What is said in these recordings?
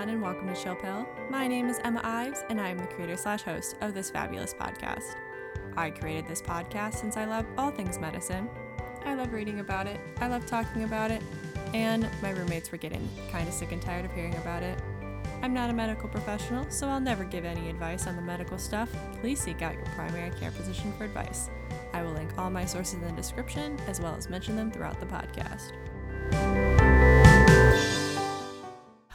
everyone, and welcome to Chill Pill. My name is Emma Ives, and I am the creator slash host of this fabulous podcast. I created this podcast since I love all things medicine. I love reading about it, I love talking about it, and my roommates were getting kind of sick and tired of hearing about it. I'm not a medical professional, so I'll never give any advice on the medical stuff. Please seek out your primary care physician for advice. I will link all my sources in the description, as well as mention them throughout the podcast.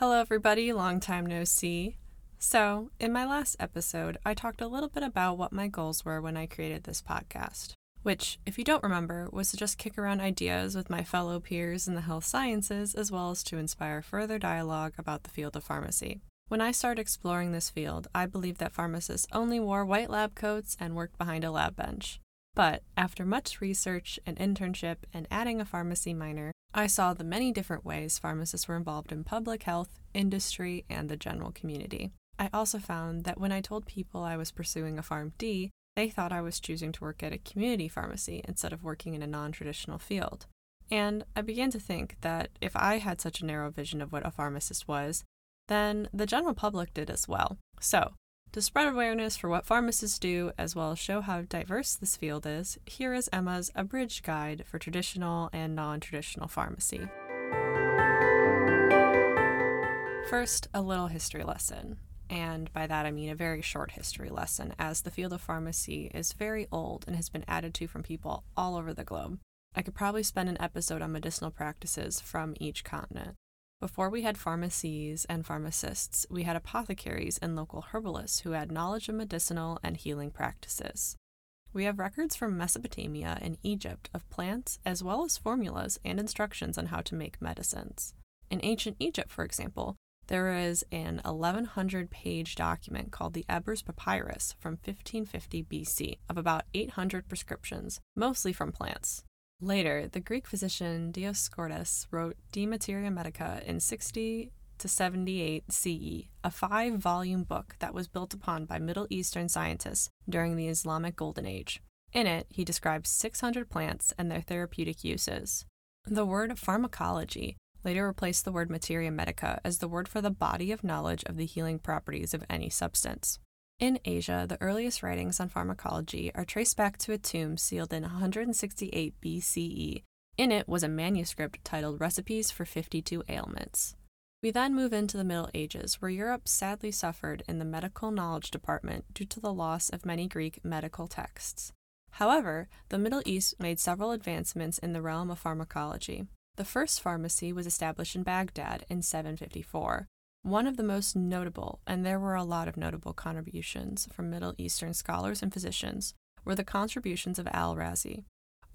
Hello, everybody. Long time no see. So, in my last episode, I talked a little bit about what my goals were when I created this podcast, which, if you don't remember, was to just kick around ideas with my fellow peers in the health sciences, as well as to inspire further dialogue about the field of pharmacy. When I started exploring this field, I believed that pharmacists only wore white lab coats and worked behind a lab bench. But after much research and internship and adding a pharmacy minor, I saw the many different ways pharmacists were involved in public health, industry, and the general community. I also found that when I told people I was pursuing a PharmD, they thought I was choosing to work at a community pharmacy instead of working in a non traditional field. And I began to think that if I had such a narrow vision of what a pharmacist was, then the general public did as well. So, to spread awareness for what pharmacists do, as well as show how diverse this field is, here is Emma's abridged guide for traditional and non traditional pharmacy. First, a little history lesson. And by that I mean a very short history lesson, as the field of pharmacy is very old and has been added to from people all over the globe. I could probably spend an episode on medicinal practices from each continent. Before we had pharmacies and pharmacists, we had apothecaries and local herbalists who had knowledge of medicinal and healing practices. We have records from Mesopotamia and Egypt of plants, as well as formulas and instructions on how to make medicines. In ancient Egypt, for example, there is an 1100 page document called the Ebers Papyrus from 1550 BC of about 800 prescriptions, mostly from plants. Later, the Greek physician Dioscorides wrote De Materia Medica in 60 to 78 CE, a five volume book that was built upon by Middle Eastern scientists during the Islamic Golden Age. In it, he describes 600 plants and their therapeutic uses. The word pharmacology later replaced the word materia medica as the word for the body of knowledge of the healing properties of any substance. In Asia, the earliest writings on pharmacology are traced back to a tomb sealed in 168 BCE. In it was a manuscript titled Recipes for 52 Ailments. We then move into the Middle Ages, where Europe sadly suffered in the medical knowledge department due to the loss of many Greek medical texts. However, the Middle East made several advancements in the realm of pharmacology. The first pharmacy was established in Baghdad in 754. One of the most notable, and there were a lot of notable contributions from Middle Eastern scholars and physicians, were the contributions of Al Razi.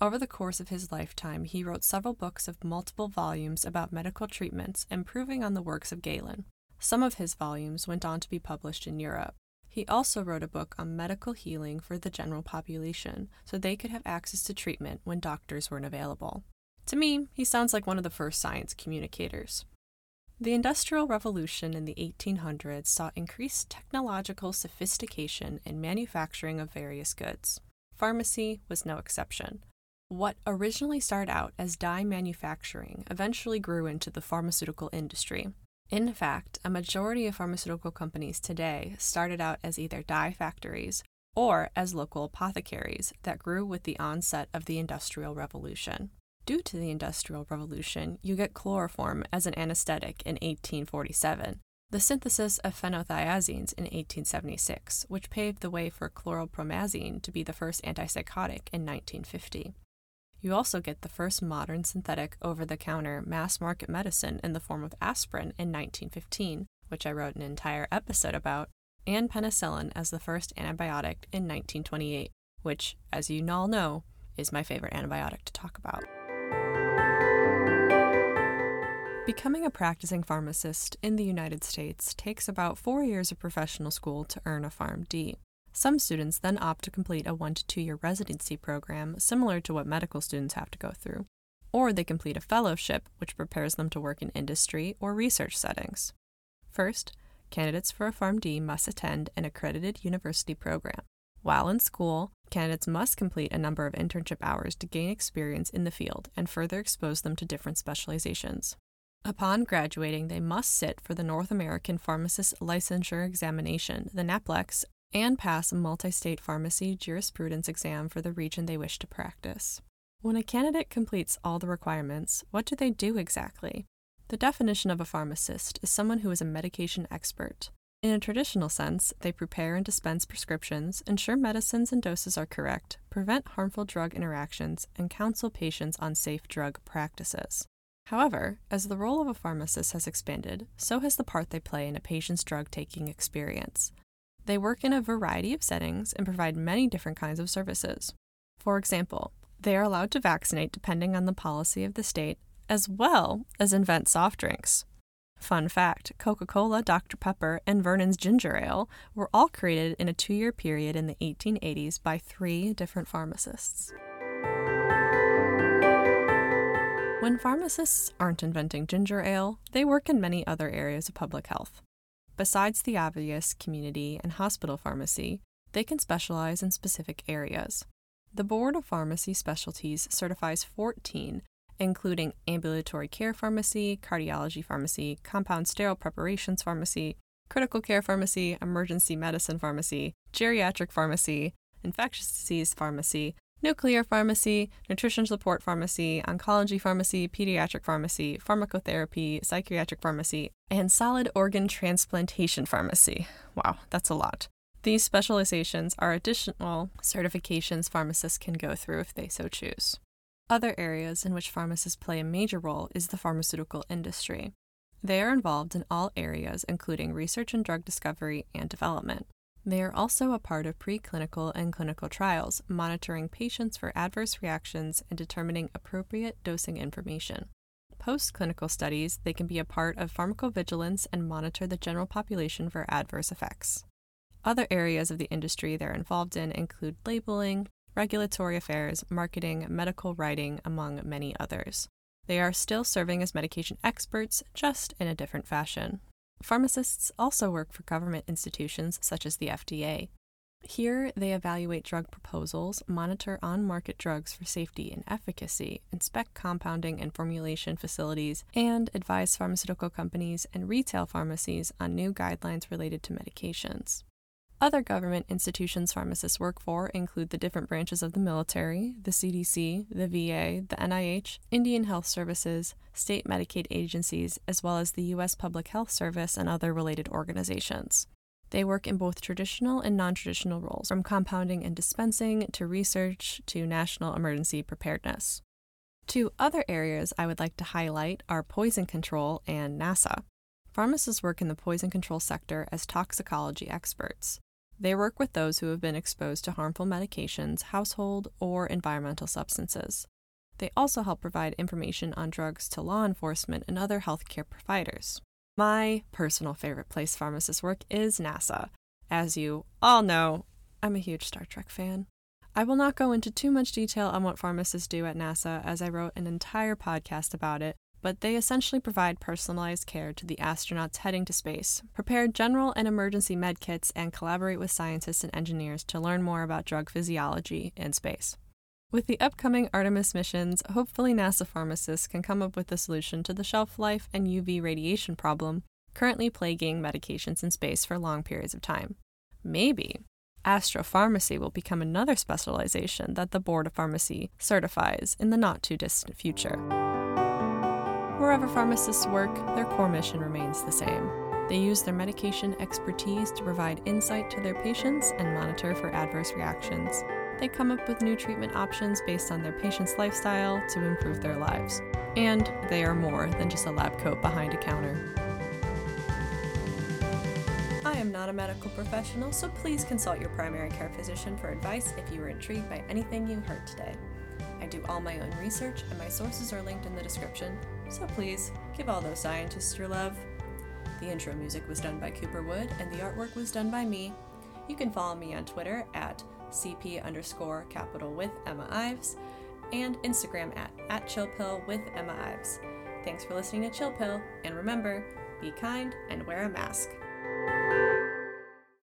Over the course of his lifetime, he wrote several books of multiple volumes about medical treatments, improving on the works of Galen. Some of his volumes went on to be published in Europe. He also wrote a book on medical healing for the general population so they could have access to treatment when doctors weren't available. To me, he sounds like one of the first science communicators. The Industrial Revolution in the 1800s saw increased technological sophistication in manufacturing of various goods. Pharmacy was no exception. What originally started out as dye manufacturing eventually grew into the pharmaceutical industry. In fact, a majority of pharmaceutical companies today started out as either dye factories or as local apothecaries that grew with the onset of the Industrial Revolution. Due to the Industrial Revolution, you get chloroform as an anesthetic in 1847, the synthesis of phenothiazines in 1876, which paved the way for chlorpromazine to be the first antipsychotic in 1950. You also get the first modern synthetic over the counter mass market medicine in the form of aspirin in 1915, which I wrote an entire episode about, and penicillin as the first antibiotic in 1928, which, as you all know, is my favorite antibiotic to talk about. Becoming a practicing pharmacist in the United States takes about four years of professional school to earn a PharmD. Some students then opt to complete a one to two year residency program similar to what medical students have to go through, or they complete a fellowship, which prepares them to work in industry or research settings. First, candidates for a PharmD must attend an accredited university program. While in school, candidates must complete a number of internship hours to gain experience in the field and further expose them to different specializations. Upon graduating, they must sit for the North American Pharmacist Licensure Examination, the NAPLEX, and pass a multi state pharmacy jurisprudence exam for the region they wish to practice. When a candidate completes all the requirements, what do they do exactly? The definition of a pharmacist is someone who is a medication expert. In a traditional sense, they prepare and dispense prescriptions, ensure medicines and doses are correct, prevent harmful drug interactions, and counsel patients on safe drug practices. However, as the role of a pharmacist has expanded, so has the part they play in a patient's drug taking experience. They work in a variety of settings and provide many different kinds of services. For example, they are allowed to vaccinate depending on the policy of the state, as well as invent soft drinks. Fun fact Coca Cola, Dr. Pepper, and Vernors Ginger Ale were all created in a two year period in the 1880s by three different pharmacists. When pharmacists aren't inventing ginger ale, they work in many other areas of public health. Besides the obvious community and hospital pharmacy, they can specialize in specific areas. The Board of Pharmacy Specialties certifies 14 including ambulatory care pharmacy, cardiology pharmacy, compound sterile preparations pharmacy, critical care pharmacy, emergency medicine pharmacy, geriatric pharmacy, infectious disease pharmacy, nuclear pharmacy, nutrition support pharmacy, oncology pharmacy, pediatric pharmacy, pharmacotherapy, psychiatric pharmacy, and solid organ transplantation pharmacy. Wow, that's a lot. These specializations are additional certifications pharmacists can go through if they so choose. Other areas in which pharmacists play a major role is the pharmaceutical industry. They are involved in all areas, including research and drug discovery and development. They are also a part of preclinical and clinical trials, monitoring patients for adverse reactions and determining appropriate dosing information. Post clinical studies, they can be a part of pharmacovigilance and monitor the general population for adverse effects. Other areas of the industry they're involved in include labeling, regulatory affairs, marketing, medical writing, among many others. They are still serving as medication experts, just in a different fashion. Pharmacists also work for government institutions such as the FDA. Here, they evaluate drug proposals, monitor on market drugs for safety and efficacy, inspect compounding and formulation facilities, and advise pharmaceutical companies and retail pharmacies on new guidelines related to medications. Other government institutions pharmacists work for include the different branches of the military, the CDC, the VA, the NIH, Indian Health Services, state Medicaid agencies, as well as the U.S. Public Health Service and other related organizations. They work in both traditional and non traditional roles, from compounding and dispensing to research to national emergency preparedness. Two other areas I would like to highlight are poison control and NASA. Pharmacists work in the poison control sector as toxicology experts. They work with those who have been exposed to harmful medications, household, or environmental substances. They also help provide information on drugs to law enforcement and other healthcare providers. My personal favorite place pharmacists work is NASA. As you all know, I'm a huge Star Trek fan. I will not go into too much detail on what pharmacists do at NASA, as I wrote an entire podcast about it, but they essentially provide personalized care to the astronauts heading to space, prepare general and emergency med kits, and collaborate with scientists and engineers to learn more about drug physiology in space. With the upcoming Artemis missions, hopefully NASA pharmacists can come up with a solution to the shelf life and UV radiation problem currently plaguing medications in space for long periods of time. Maybe astropharmacy will become another specialization that the Board of Pharmacy certifies in the not too distant future. Wherever pharmacists work, their core mission remains the same. They use their medication expertise to provide insight to their patients and monitor for adverse reactions. They come up with new treatment options based on their patient's lifestyle to improve their lives. And they are more than just a lab coat behind a counter. I am not a medical professional, so please consult your primary care physician for advice if you are intrigued by anything you heard today. I do all my own research, and my sources are linked in the description, so please give all those scientists your love. The intro music was done by Cooper Wood, and the artwork was done by me. You can follow me on Twitter at CP underscore capital with Emma Ives and Instagram at, at chillpill with Emma Ives. Thanks for listening to Chill Pill, and remember, be kind and wear a mask.